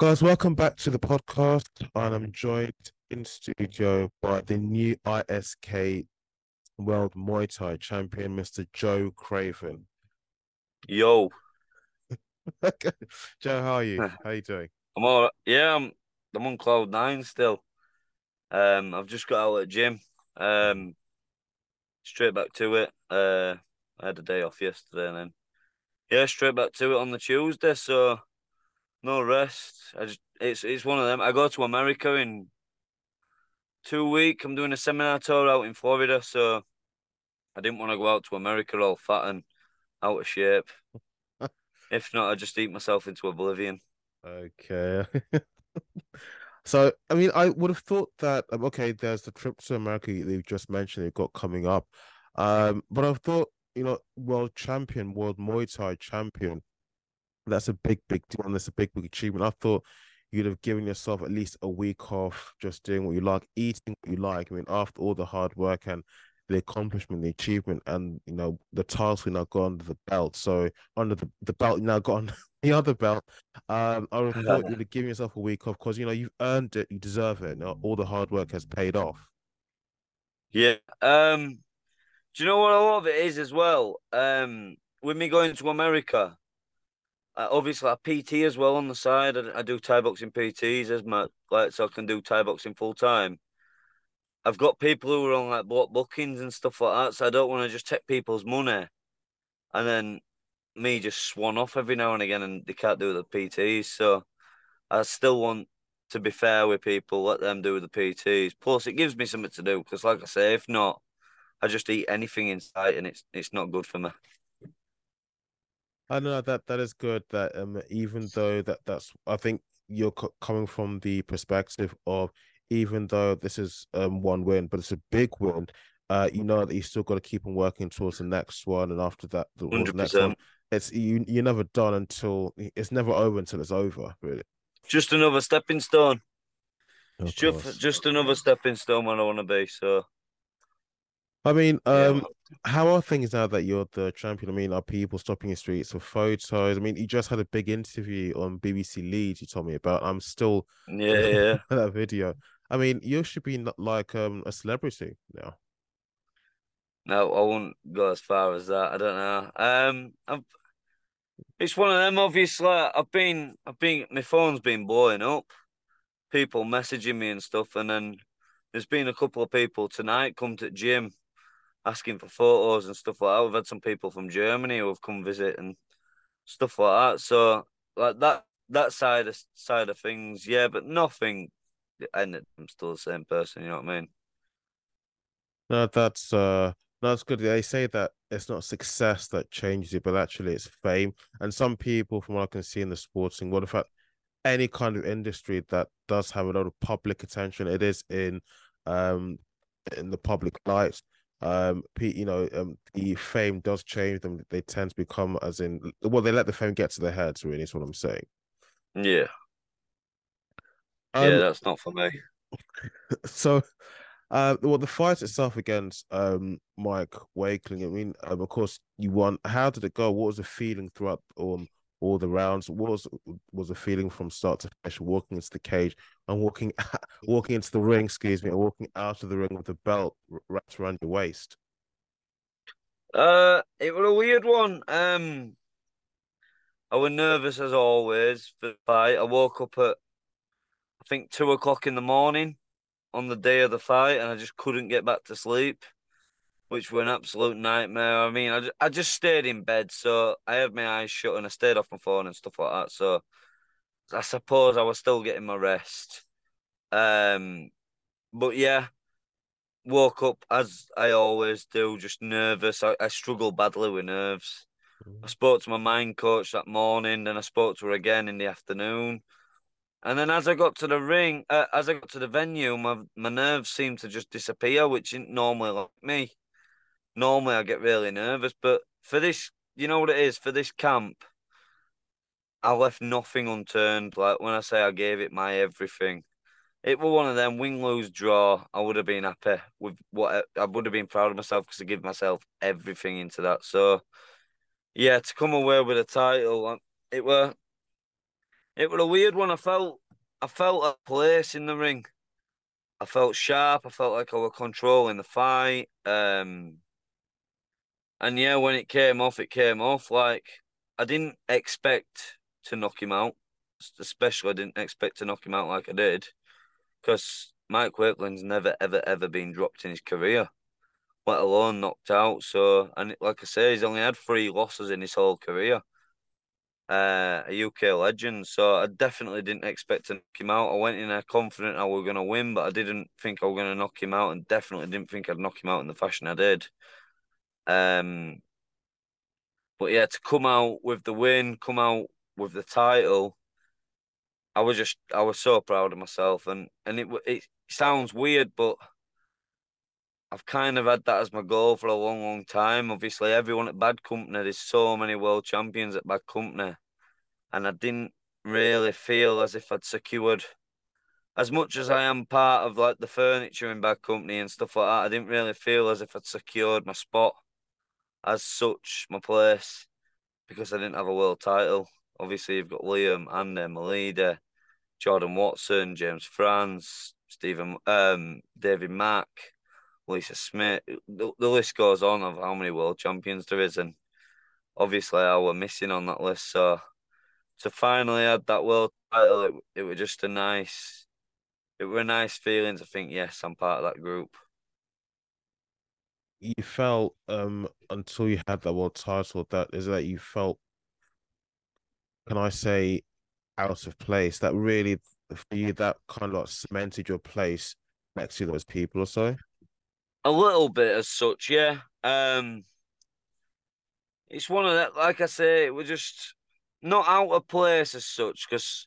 Guys, welcome back to the podcast. And I'm joined in studio by the new ISKA World Muay Thai champion, Mr. Joe Craven. Yo, Joe, how are you? How are you doing? I'm all right. Yeah, I'm I'm on cloud nine still. Um, I've just got out at the gym. Um, straight back to it. Uh, I had a day off yesterday, and then yeah, straight back to it on the Tuesday. So no rest. I just it's it's one of them. I go to America in two weeks. I'm doing a seminar tour out in Florida, so I didn't want to go out to America all fat and out of shape. if not, I just eat myself into oblivion. Okay. so, I mean, I would have thought that um, okay, there's the trip to America you just mentioned you've got coming up, um, but I thought you know, world champion, world Muay Thai champion, that's a big, big deal, that's a big, big achievement. I thought you'd have given yourself at least a week off, just doing what you like, eating what you like. I mean, after all the hard work and the accomplishment, the achievement, and you know the titles we now got under the belt. So under the, the belt, you now got on the other belt. Um, I would thought you'd have given yourself a week off because you know you've earned it, you deserve it. You know, all the hard work has paid off. Yeah. Um. Do you know what a lot of it is as well? Um, with me going to America, obviously I PT as well on the side. I, I do Thai boxing PTs as my like so I can do Thai boxing full time. I've got people who are on like block bookings and stuff like that, so I don't want to just take people's money and then me just swan off every now and again and they can't do the PTs. So I still want to be fair with people, let them do the PTs. Plus, it gives me something to do because, like I say, if not, I just eat anything in sight and it's it's not good for me. I know that that is good. That um, even though that that's, I think you're co- coming from the perspective of even though this is um one win, but it's a big win. Uh, you know that you still got to keep on working towards the next one, and after that, the, the next one. It's you. You're never done until it's never over until it's over. Really, just another stepping stone. just just another stepping stone when I want to be. So I mean, um, yeah. How are things now that you're the champion? I mean, are people stopping your streets for photos? I mean, you just had a big interview on BBC Leeds. You told me about. I'm still yeah, yeah. that video. I mean, you should be like um a celebrity now. No, I won't go as far as that. I don't know. Um, I've, it's one of them. Obviously, I've been, I've been, my phone's been blowing up. People messaging me and stuff, and then there's been a couple of people tonight come to gym asking for photos and stuff like that. We've had some people from Germany who have come visit and stuff like that. So like that that side of side of things, yeah, but nothing. And I'm still the same person. You know what I mean? No, that's uh, that's good. They say that it's not success that changes you, but actually it's fame. And some people, from what I can see in the sporting world, in fact, any kind of industry that does have a lot of public attention, it is in um in the public light um you know um the fame does change them. They tend to become as in well they let the fame get to their heads really is what i'm saying. Yeah. Um, yeah that's not for me. so uh well the fight itself against um mike wakeling i mean um, of course you won how did it go? What was the feeling throughout um all the rounds. What was was a feeling from start to finish, walking into the cage and walking walking into the ring, excuse me, and walking out of the ring with the belt wrapped around your waist? Uh, it was a weird one. Um, I was nervous as always for the fight. I woke up at I think two o'clock in the morning on the day of the fight, and I just couldn't get back to sleep which were an absolute nightmare. I mean, I, I just stayed in bed, so I had my eyes shut and I stayed off my phone and stuff like that. So I suppose I was still getting my rest. Um, but yeah, woke up as I always do, just nervous. I, I struggle badly with nerves. I spoke to my mind coach that morning, then I spoke to her again in the afternoon. And then as I got to the ring, uh, as I got to the venue, my my nerves seemed to just disappear, which isn't normally like me normally I get really nervous, but for this, you know what it is for this camp, I left nothing unturned. Like when I say I gave it my everything, it was one of them win, lose, draw. I would have been happy with what I, I would have been proud of myself because I give myself everything into that. So, yeah, to come away with a title, um, it were It was a weird one. I felt I felt a place in the ring. I felt sharp. I felt like I was controlling the fight. Um, and yeah, when it came off, it came off. Like I didn't expect to knock him out. Especially, I didn't expect to knock him out like I did, because Mike Wakeling's never, ever, ever been dropped in his career, let alone knocked out. So, and like I say, he's only had three losses in his whole career uh, a UK legend. So I definitely didn't expect to knock him out. I went in there confident I was going to win, but I didn't think I was going to knock him out, and definitely didn't think I'd knock him out in the fashion I did. Um, but yeah, to come out with the win, come out with the title, I was just I was so proud of myself, and and it it sounds weird, but. I've kind of had that as my goal for a long, long time. Obviously, everyone at Bad Company, there's so many world champions at Bad Company and I didn't really feel as if I'd secured as much as I am part of like the furniture in Bad Company and stuff like that. I didn't really feel as if I'd secured my spot as such, my place, because I didn't have a world title. Obviously, you've got Liam, Andy, Melida, Jordan Watson, James France, Stephen, um, David Mack, Lisa Smith. The, the list goes on of how many world champions there is, and obviously I were missing on that list. So to finally add that world title, it, it was just a nice, it were nice feeling to think, yes, I'm part of that group. You felt um until you had that world title that is that you felt, can I say, out of place? That really for you that kind of like cemented your place next to those people or so. A little bit as such, yeah. Um, it's one of that. Like I say, was just not out of place as such because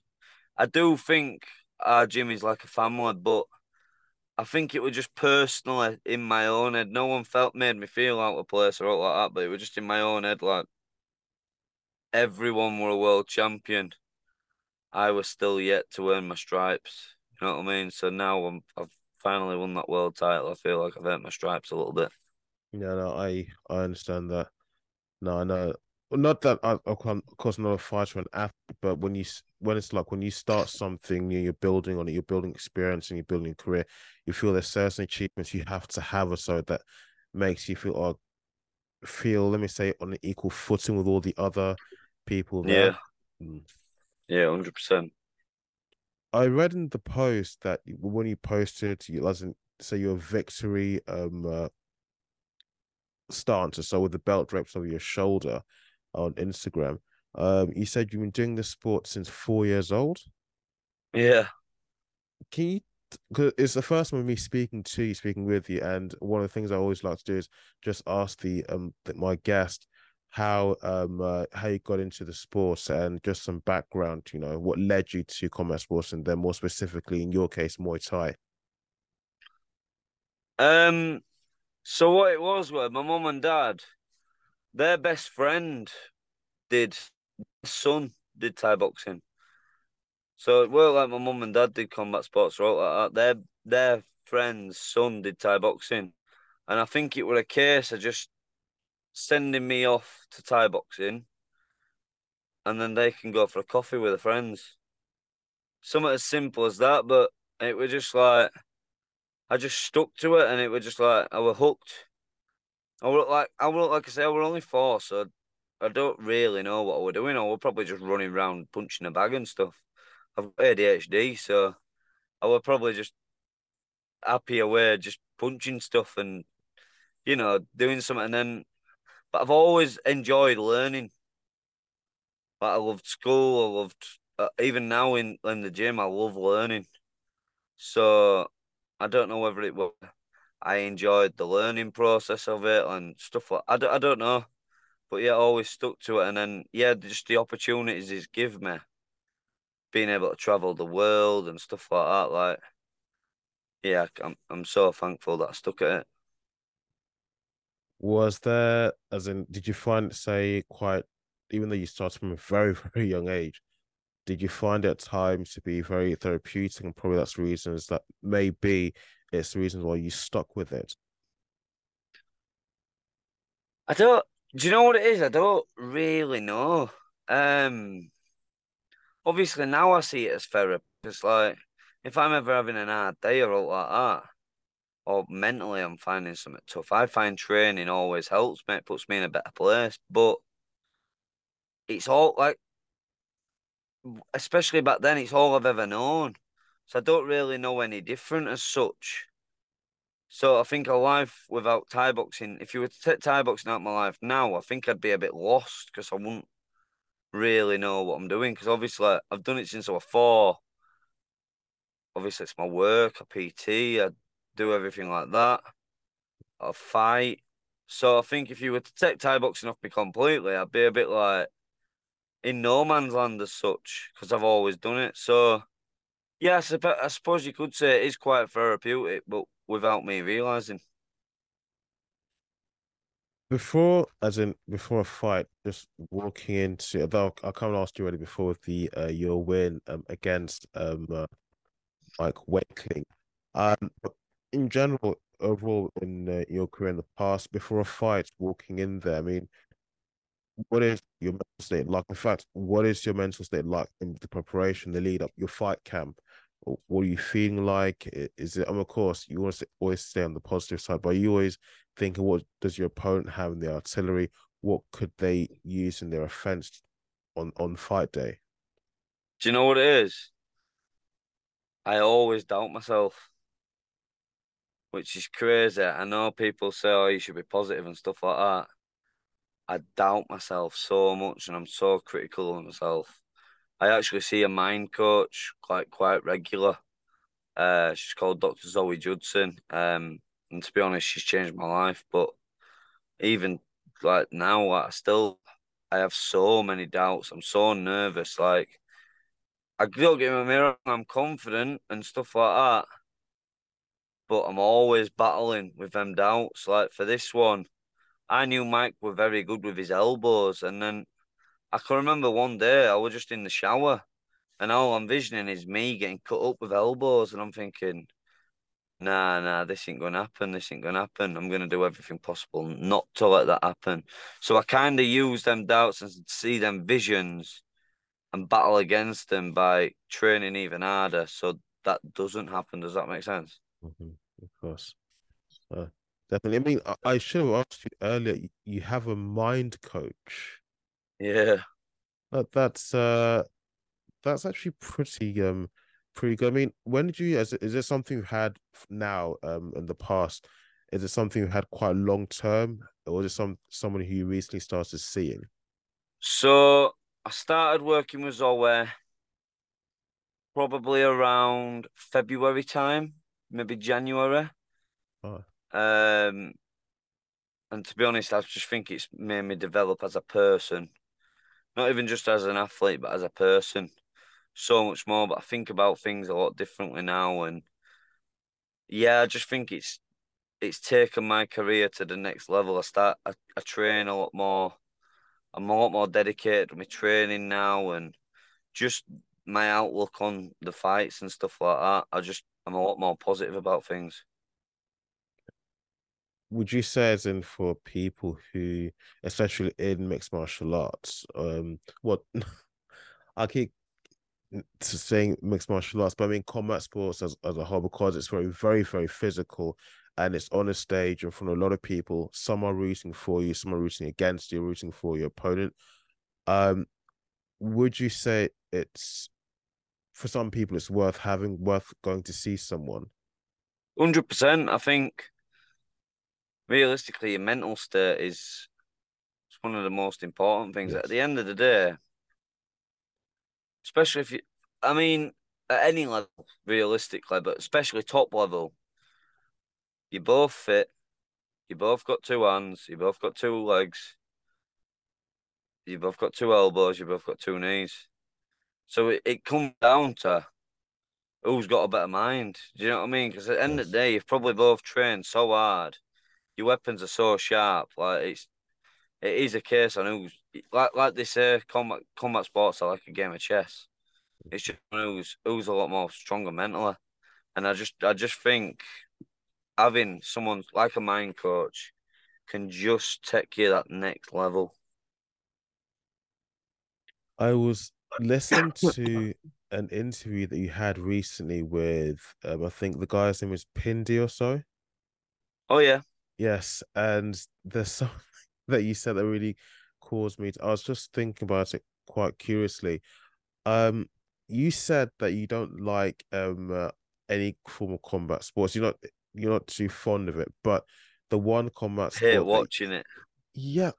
I do think our gym is like a family, but I think it was just personally in my own head. No one felt made me feel out of place or like that, but it was just in my own head. Like everyone were a world champion. I was still yet to earn my stripes. You know what I mean? So now I'm, I've finally won that world title. I feel like I've earned my stripes a little bit. Yeah, no, I I understand that. No, I know not that I, of course, I'm not a fighter and athlete, but when you when it's like when you start something new, you're building on it, you're building experience and you're building career. You feel there's certain achievements you have to have, or so that makes you feel feel, let me say, on an equal footing with all the other people. There. Yeah, mm. yeah, hundred percent. I read in the post that when you posted, you doesn't say your victory um uh, stance, so with the belt draped over your shoulder on Instagram. Um, you said you've been doing this sport since four years old. Yeah. Can you? Because it's the first time of me speaking to you, speaking with you, and one of the things I always like to do is just ask the um my guest how um uh, how you got into the sports and just some background. You know what led you to combat sports, and then more specifically in your case, Muay Thai. Um. So what it was was my mum and dad their best friend did son did Thai boxing. So it worked like my mum and dad did combat sports, right? Like that. Their their friend's son did Thai boxing. And I think it was a case of just sending me off to Thai boxing and then they can go for a coffee with their friends. Something as simple as that, but it was just like I just stuck to it and it was just like I was hooked. I would like I would like I say I were only four, so I don't really know what we're doing. Or we're probably just running around punching a bag and stuff. I've got ADHD, so I were probably just happy away, just punching stuff and you know doing something. And then, but I've always enjoyed learning. But I loved school. I loved uh, even now in in the gym. I love learning. So I don't know whether it was I enjoyed the learning process of it and stuff like I, don't, I don't know. But yeah, I always stuck to it. And then, yeah, just the opportunities he's give me, being able to travel the world and stuff like that. Like, yeah, I'm, I'm so thankful that I stuck at it. Was there, as in, did you find, say, quite, even though you started from a very, very young age, did you find at times to be very therapeutic? And probably that's reasons that maybe it's the reasons why you stuck with it? I don't. Do you know what it is? I don't really know. Um, obviously now I see it as therapy. It's like if I'm ever having an hard day or like that, or mentally I'm finding something tough, I find training always helps me. It puts me in a better place. But it's all like, especially back then, it's all I've ever known. So I don't really know any different as such. So I think a life without Thai boxing, if you were to take Thai boxing out my life now, I think I'd be a bit lost because I wouldn't really know what I'm doing. Because obviously I've done it since I was four. Obviously it's my work, a PT, I do everything like that. I fight. So I think if you were to take Thai boxing off me completely, I'd be a bit like in no man's land as such because I've always done it. So yes, I suppose you could say it is quite therapeutic, but without me realizing. Before, as in before a fight, just walking into, though I of asked you already before with the uh, your win um, against um uh, Mike Wakeling, um, in general, overall in uh, your career in the past, before a fight, walking in there, I mean, what is your mental state like? In fact, what is your mental state like in the preparation, the lead up, your fight camp? what are you feeling like? Is it? Mean, of course, you want to always stay on the positive side, but you always thinking, what does your opponent have in the artillery? What could they use in their offense on on fight day? Do you know what it is? I always doubt myself, which is crazy. I know people say, "Oh, you should be positive and stuff like that." I doubt myself so much, and I'm so critical of myself. I actually see a mind coach quite quite regular. Uh, she's called Dr. Zoe Judson. Um, and to be honest, she's changed my life. But even like now, I still I have so many doubts. I'm so nervous. Like I don't get in my mirror. I'm confident and stuff like that. But I'm always battling with them doubts. Like for this one, I knew Mike were very good with his elbows, and then I can remember one day I was just in the shower and all I'm visioning is me getting cut up with elbows and I'm thinking, nah, nah, this ain't gonna happen, this ain't gonna happen. I'm gonna do everything possible not to let that happen. So I kind of use them doubts and see them visions and battle against them by training even harder so that doesn't happen. Does that make sense? Mm-hmm. Of course. Uh, definitely. I mean, I, I should have asked you earlier. You have a mind coach. Yeah. That that's uh that's actually pretty um pretty good. I mean, when did you is it, is it something you had now um in the past? Is it something you had quite long term, or is it some someone who you recently started seeing? So I started working with Zoe probably around February time, maybe January. Oh. Um, and to be honest, I just think it's made me develop as a person not even just as an athlete, but as a person, so much more. But I think about things a lot differently now, and yeah, I just think it's it's taken my career to the next level. I start, I, I train a lot more. I'm a lot more dedicated to my training now, and just my outlook on the fights and stuff like that. I just I'm a lot more positive about things. Would you say as in for people who especially in mixed martial arts um what i keep saying mixed martial arts but i mean combat sports as, as a whole because it's very very very physical and it's on a stage in front of a lot of people. Some are rooting for you some are rooting against you rooting for your opponent. Um would you say it's for some people it's worth having worth going to see someone 100% i think realistically, your mental state is it's one of the most important things. Yes. At the end of the day, especially if you, I mean, at any level, realistically, but especially top level, you both fit, you both got two hands, you both got two legs, you both got two elbows, you both got two knees. So it, it comes down to who's got a better mind. Do you know what I mean? Because at the end yes. of the day, you've probably both trained so hard your weapons are so sharp. Like it's it is a case on who's like like they say combat combat sports are like a game of chess. It's just who's who's a lot more stronger mentally, and I just I just think having someone like a mind coach can just take you that next level. I was listening to an interview that you had recently with, um, I think the guy's name was Pindy or so. Oh yeah, Yes, and there's something that you said that really caused me to, I was just thinking about it quite curiously. Um, you said that you don't like um uh, any form of combat sports. You're not you're not too fond of it, but the one combat sport that, watching it. yeah,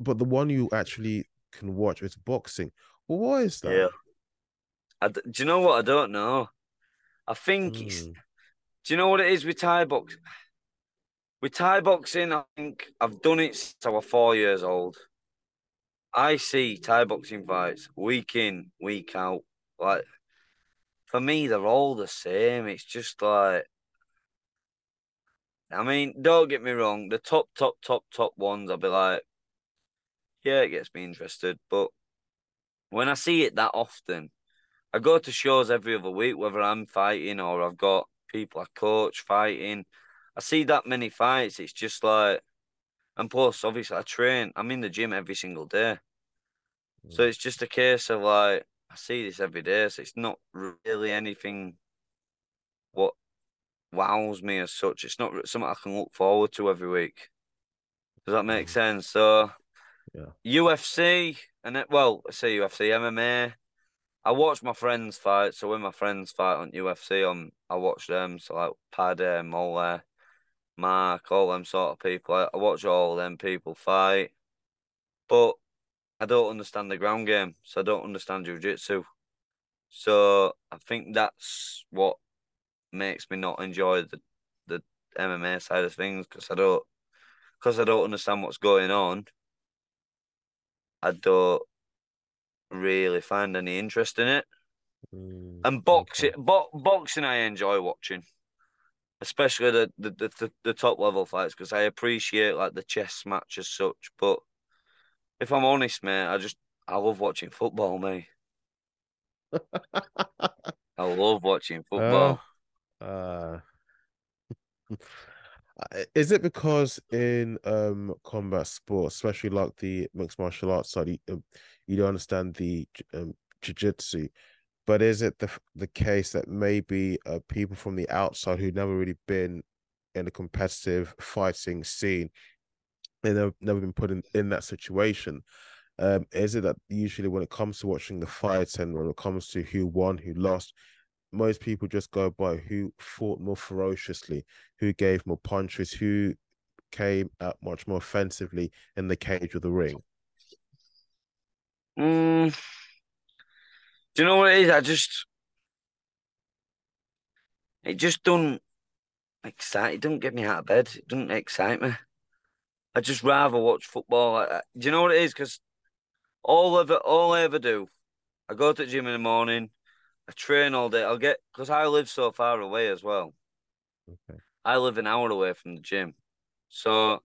but the one you actually can watch is boxing. Well, why is that? Yeah. I do you know what? I don't know. I think it's. Mm, Do you know what it is with Thai box? With Thai boxing, I think I've done it since I was four years old. I see Thai boxing fights week in, week out. Like for me, they're all the same. It's just like, I mean, don't get me wrong. The top, top, top, top ones, I'll be like, yeah, it gets me interested. But when I see it that often, I go to shows every other week, whether I'm fighting or I've got people I coach fighting. I see that many fights. It's just like, and plus, obviously, I train. I'm in the gym every single day. So mm, it's just a case of like, I see this every day. So it's not really anything what wows me as such. It's not something I can look forward to every week. Does that make mm, sense? So yeah. UFC and it, well, I say UFC, MMA. I watch my friends fight. So when my friends fight on UFC, um, I watch them. So like Paddy, Mole, Mark, all them sort of people. I, I watch all them people fight. But I don't understand the ground game, so I don't understand jiu-jitsu. So I think that's what makes me not enjoy the the MMA side of things because I don't because I don't understand what's going on. I don't really find any interest in it. Mm, And boxing, okay. bo- boxing, I enjoy watching, especially the the the, the, the top level fights because I appreciate like the chess match as such. But if I'm honest, mate, I just I love watching football, mate. I love watching football. uh, Uh, Is it because in um combat sports, especially like the mixed martial arts side, you, um, you don't understand the um, jiu-jitsu, but is it the the case that maybe uh, people from the outside who've never really been in a competitive fighting scene and they've never been put in, in that situation, um, is it that usually when it comes to watching the fights and when it comes to who won, who lost, most people just go by who fought more ferociously, who gave more punches, who came out much more offensively in the cage of the ring. Mm, do you know what it is? I just it just don't excite. It don't get me out of bed. It doesn't excite me. I just rather watch football. Do you know what it is? Because all of it, all I ever do, I go to the gym in the morning. I train all day. I'll get because I live so far away as well. Okay. I live an hour away from the gym, so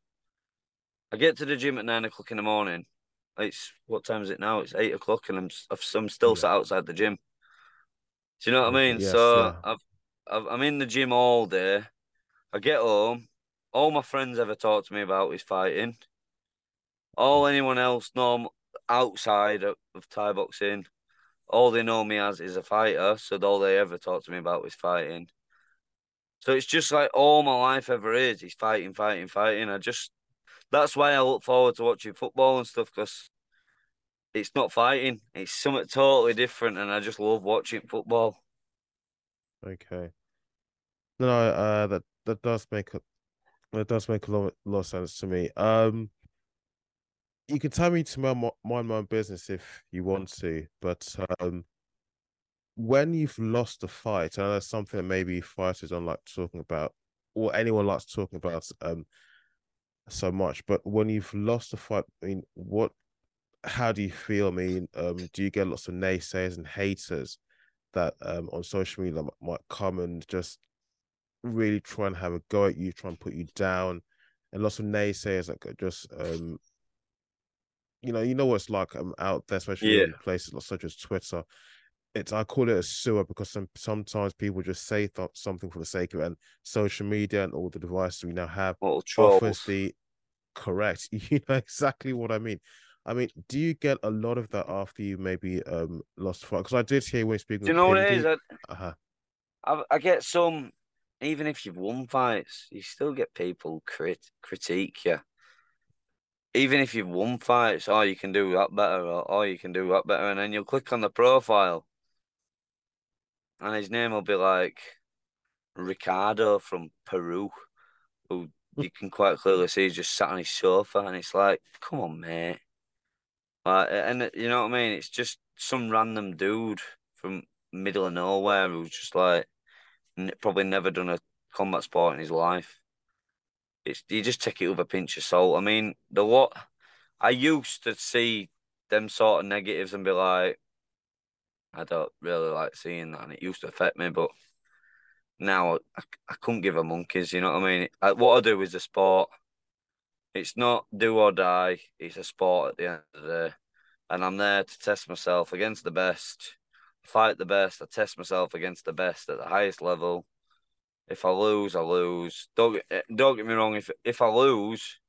I get to the gym at nine o'clock in the morning. It's what time is it now? It's eight o'clock, and I'm I'm still Yeah. sat outside the gym. Do you know what I mean? Yes. So Yeah. I've, I've I'm in the gym all day. I get home. All my friends ever talk to me about is fighting. All anyone else know outside of, of Thai boxing, all they know me as is a fighter. So all they ever talk to me about is fighting. So it's just like all my life ever is is fighting, fighting, fighting. I just that's why I look forward to watching football and stuff because it's not fighting. It's something totally different, and I just love watching football. Okay. No, uh, that that does make a that does make a lot, lot of sense to me. Um, you can tell me to mind my, own business if you want to, but um, when you've lost a fight, and that's something that maybe fighters don't like talking about, or anyone likes talking about, um, so much. But when you've lost a fight, I mean, what? How do you feel? I mean, um, do you get lots of naysayers and haters that um on social media might, come and just really try and have a go at you, try and put you down, and lots of naysayers that just um, you know, you know what it's like um out there, especially Yeah, on places such as Twitter. It's I call it a sewer because some sometimes people just say th- something for the sake of it, and social media and all the devices we now have offers the correct. You know exactly what I mean. I mean, do you get a lot of that after you maybe um lost fight? Because I did hear when speaking. Do you know what it is? I, uh-huh. I, I get some. Even if you've won fights, you still get people crit critique you. Even if you've won fights, oh, you can do that better, or oh, you can do that better, and then you'll click on the profile, and his name will be like Ricardo from Peru, who hmm. you can quite clearly see he's just sat on his sofa, and it's like, come on, mate. Like, and you know what I mean? It's just some random dude from middle of nowhere who's just like probably never done a combat sport in his life. It's you just take it with a pinch of salt. I mean, the what I used to see them sort of negatives and be like, I don't really like seeing that, and it used to affect me. But now I, I couldn't give a monkeys. You know what I mean? I, what I do is a sport. It's not do or die. It's a sport at the end of the day, and I'm there to test myself against the best, fight the best. I test myself against the best at the highest level. If I lose, I lose. Don't get, don't get me wrong. If if I lose,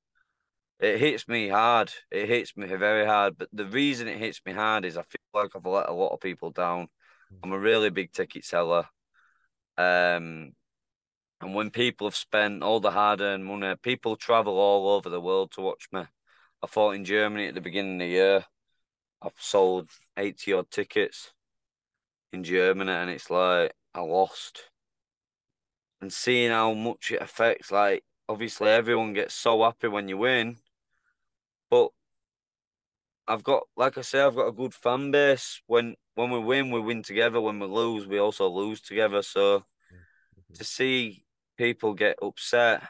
it hits me hard. It hits me very hard. But the reason it hits me hard is I feel like I've let a lot of people down. I'm a really big ticket seller. Um, and when people have spent all the hard earned money, people travel all over the world to watch me. I fought in Germany at the beginning of the year. I've sold 80 odd tickets in Germany, and it's like I lost. And seeing how much it affects, like, obviously, everyone gets so happy when you win, but I've got, like I say, I've got a good fan base. When when we win, we win together. When we lose, we also lose together. So mm-hmm. to see people get upset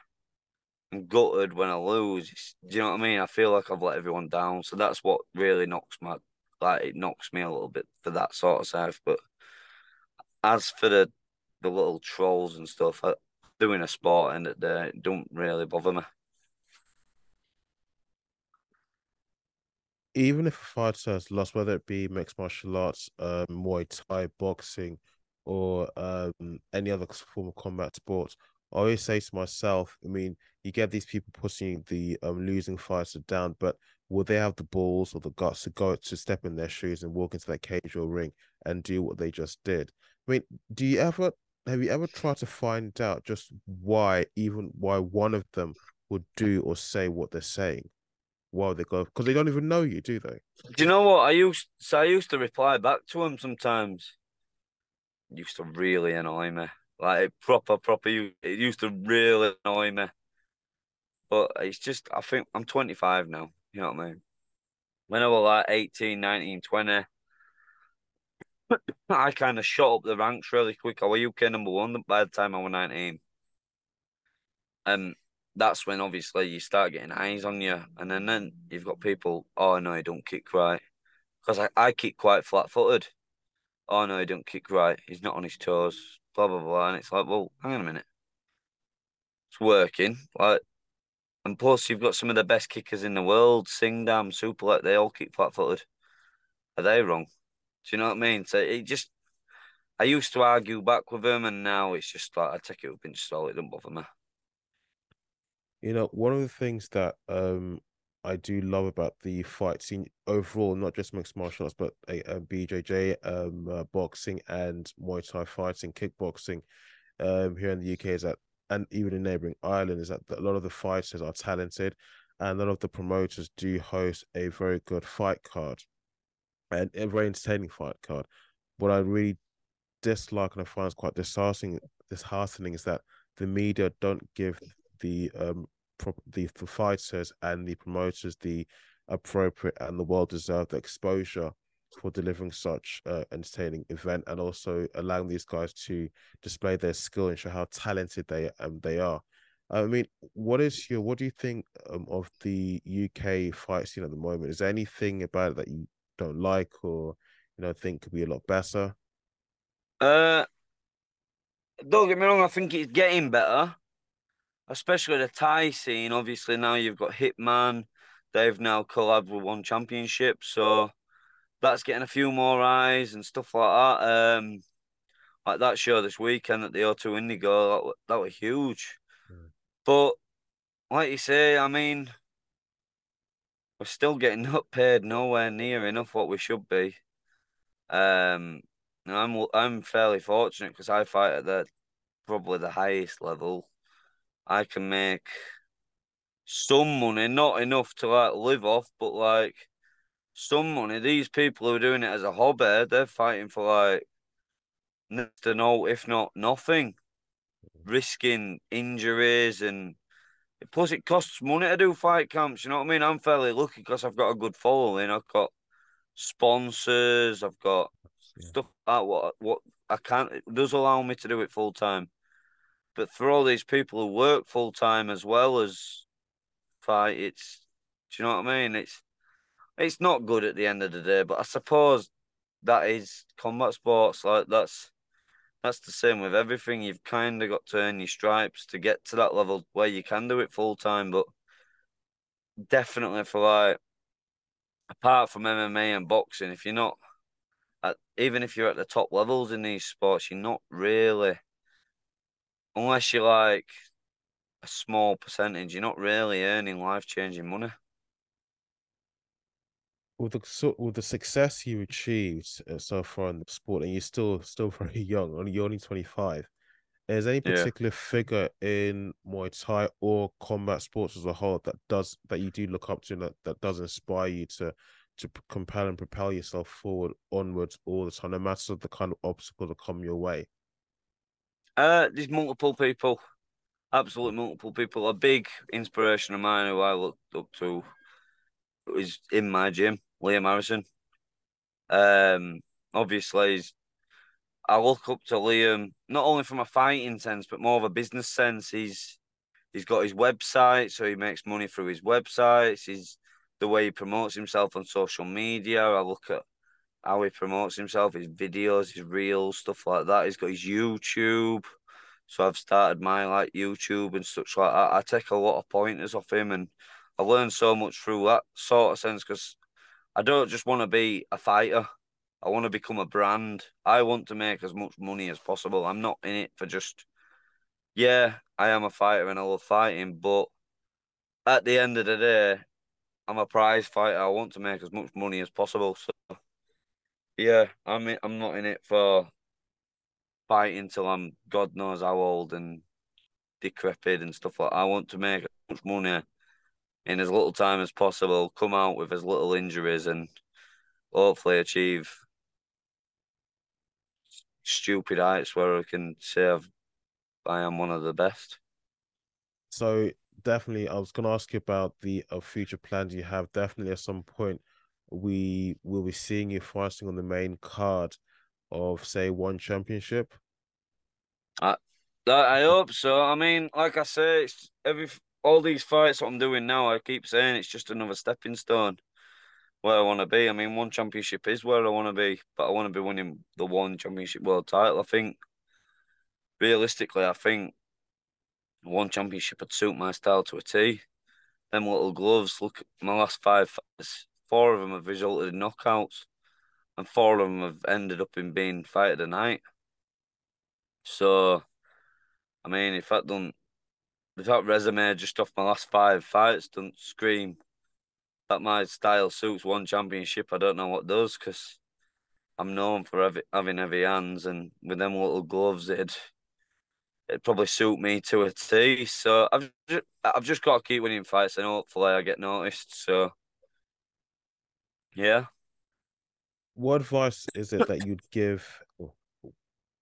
and gutted when I lose, do you know what I mean? I feel like I've let everyone down. So that's what really knocks my like it knocks me a little bit for that sort of stuff. But as for the the little trolls and stuff, doing a sport and it don't really bother me. even if a fighter has lost, whether it be mixed martial arts, um, Muay Thai, boxing, or um, any other form of combat sports, I always say to myself, I mean, you get these people pushing the um, losing fighter down, but will they have the balls or the guts to go to step in their shoes and walk into that cage or ring and do what they just did? I mean, do you ever have you ever tried to find out just why, even why one of them would do or say what they're saying? while they go because they don't even know you, do they? Do you know what I used? So I used to reply back to them sometimes. It used to really annoy me, like proper, proper. It used to really annoy me. But it's just, I think I'm 25 now. You know what I mean? When I was like 18, 19, 20, I kind of shot up the ranks really quick. I was UK number one by the time I was 19. Um, that's when obviously you start getting eyes on you, and then then you've got people. Oh no, he don't kick right, because I, I kick quite flat footed. Oh no, he don't kick right. He's not on his toes. Blah blah blah, and it's like, well, hang on a minute. It's working, like, and plus you've got some of the best kickers in the world. Singdam, Super, like they all kick flat footed. Are they wrong? Do you know what I mean? So it just. I used to argue back with him, and now it's just like I take it up in salt. It don't bother me. You know, one of the things that um I do love about the fight scene overall, not just mixed martial arts, but a, a BJJ, um, uh, boxing and Muay Thai fighting, kickboxing, um, here in the UK is that, and even in neighboring Ireland, is that a lot of the fighters are talented, and a lot of the promoters do host a very good fight card, and a very entertaining fight card. What I really dislike and I find is quite disheartening, disheartening is that the media don't give the um the, the fighters and the promoters the appropriate and the well deserved exposure for delivering such uh, entertaining event and also allowing these guys to display their skill and show how talented they um they are. I mean, what is your what do you think um, of the UK fight scene at the moment? Is there anything about it that you don't like or you know think could be a lot better? Uh, don't get me wrong. I think it's getting better especially the Thai scene. Obviously, now you've got Hitman. They've now collabed with One Championship, so that's getting a few more eyes and stuff like that. Um, like that show this weekend at the O2 Indigo, that, that was huge. Mm. But like you say, I mean, we're still getting not paid nowhere near enough what we should be. Um, I'm I'm fairly fortunate because I fight at the probably the highest level. I can make some money, not enough to like live off, but like some money. These people who are doing it as a hobby, they're fighting for like next to no, if not nothing, risking injuries and plus it costs money to do fight camps. You know what I mean? I'm fairly lucky because I've got a good following. I've got sponsors. I've got yeah. stuff like what what I can't. It does allow me to do it full time. But for all these people who work full time as well as fight, it's do you know what I mean? It's it's not good at the end of the day. But I suppose that is combat sports. Like that's that's the same with everything. You've kind of got to earn your stripes to get to that level where you can do it full time. But definitely for like, apart from MMA and boxing, if you're not at, even if you're at the top levels in these sports, you're not really, unless you're like a small percentage, you're not really earning life changing money with the with the success you achieved uh, so far in the sport, and you're still still very young, only you're only 25. Is any particular yeah. figure in Muay Thai or combat sports as a whole that does that you do look up to that, that does inspire you to to compel and propel yourself forward onwards all the time, no matter the kind of obstacle that come your way? Uh, there's multiple people, absolutely multiple people. A big inspiration of mine who I looked up to is in my gym. Liam Harrison. Um, obviously, I look up to Liam not only from a fighting sense, but more of a business sense. He's he's got his website, so he makes money through his websites. He's the way he promotes himself on social media. I look at how he promotes himself, his videos, his reels, stuff like that. He's got his YouTube. So I've started my like YouTube and such like that. I take a lot of pointers off him and I learned so much through that sort of sense because I don't just want to be a fighter. I want to become a brand. I want to make as much money as possible. I'm not in it for just, yeah, I am a fighter and I love fighting, but at the end of the day, I'm a prize fighter. I want to make as much money as possible. So, yeah, I'm I'm not in it for fighting till I'm God knows how old and decrepit and stuff like. That. I want to make as much money in as little time as possible, come out with as little injuries, and hopefully achieve stupid heights where I can say I've, I am one of the best. So definitely, I was going to ask you about the uh, future plans you have. Definitely, at some point, we will be seeing you fighting on the main card of, say, one championship. I, I hope so. I mean, like I say, it's every all these fights what I'm doing now, I keep saying it's just another stepping stone where I want to be. I mean, one championship is where I want to be, but I want to be winning the one championship world title. I think realistically, I think one championship would suit my style to a T. Them little gloves, look my last five fights, four of them have resulted in knockouts, and four of them have ended up in being fight of the night. So, I mean, if that don't that resume just off my last five fights doesn't scream that my style suits one championship. I don't know what does because I'm known for heavy, having heavy hands and with them little gloves, it'd it'd probably suit me to a T. So I've just, I've just got to keep winning fights and hopefully I get noticed. So yeah. What advice is it that you'd give?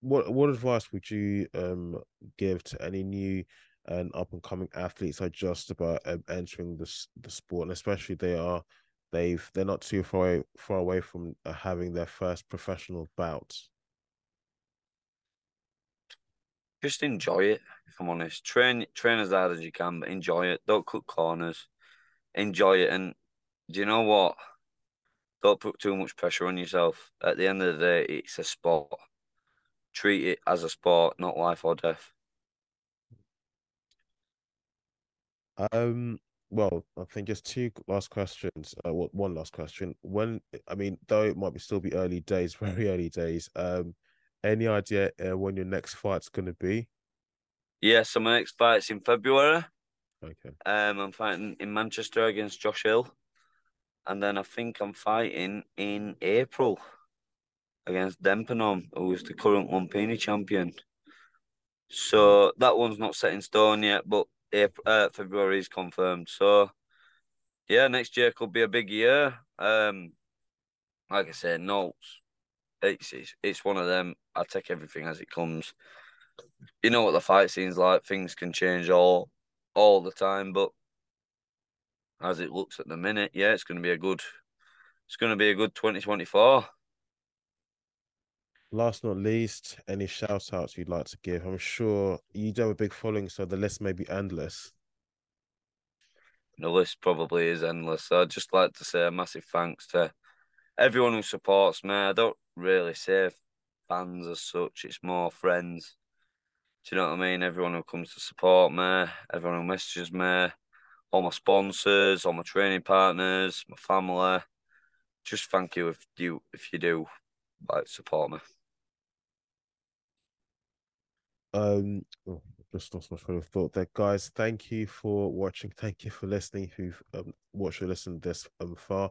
What what advice would you um give to any new and up and coming athletes are just about entering the the sport, and especially they are they've they're not too far away, far away from uh, having their first professional bouts. Just enjoy it. If I'm honest, train train as hard as you can, but enjoy it. Don't cut corners. Enjoy it, and do you know what? Don't put too much pressure on yourself. At the end of the day, it's a sport. Treat it as a sport, not life or death. Um, well, I think just two last questions. Uh, one last question. When I mean, though it might be still be early days, very early days. Um, any idea uh, when your next fight's going to be? Yes, so my next fight's in February. Okay. Um, I'm fighting in Manchester against Josh Hill. and then I think I'm fighting in April against Dempinon, who is the current Lumpini champion. So that one's not set in stone yet, but April, uh, February is confirmed. So yeah, next year could be a big year. Um, like I said, no, it's, it's it's one of them. I take everything as it comes. You know what the fight scene's like. Things can change all all the time, but as it looks at the minute, yeah, it's going to be a good. It's going to be a good twenty twenty four. Last not least, any shout outs you'd like to give? I'm sure you do have a big following, so the list may be endless. The list probably is endless. I'd just like to say a massive thanks to everyone who supports me. I don't really say fans as such, it's more friends. Do you know what I mean? Everyone who comes to support me, everyone who messages me, all my sponsors, all my training partners, my family. Just thank you if you if you do like support me. Um, oh, just lost my train of thought there, guys. Thank you for watching. Thank you for listening. Who've um, watched or listened this um, far.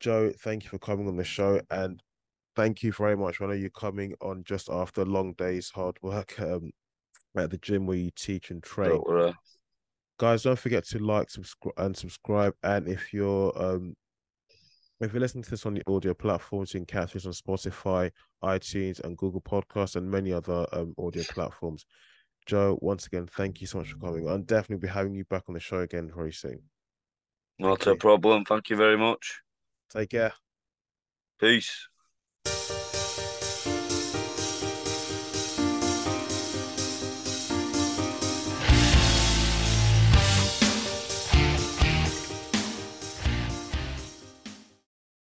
Joe, thank you for coming on the show, and thank you very much. I know you're coming on just after long days hard work um, at the gym where you teach and train. Don't Guys, don't forget to like, subscribe, and subscribe. And if you're um, if you're listening to this on the audio platforms, you can catch this on Spotify, iTunes, and Google Podcasts, and many other um, audio platforms. Joe, once again, thank you so much for coming. I'll definitely be having you back on the show again very soon. Not a problem. Thank you very much. Take care. Peace.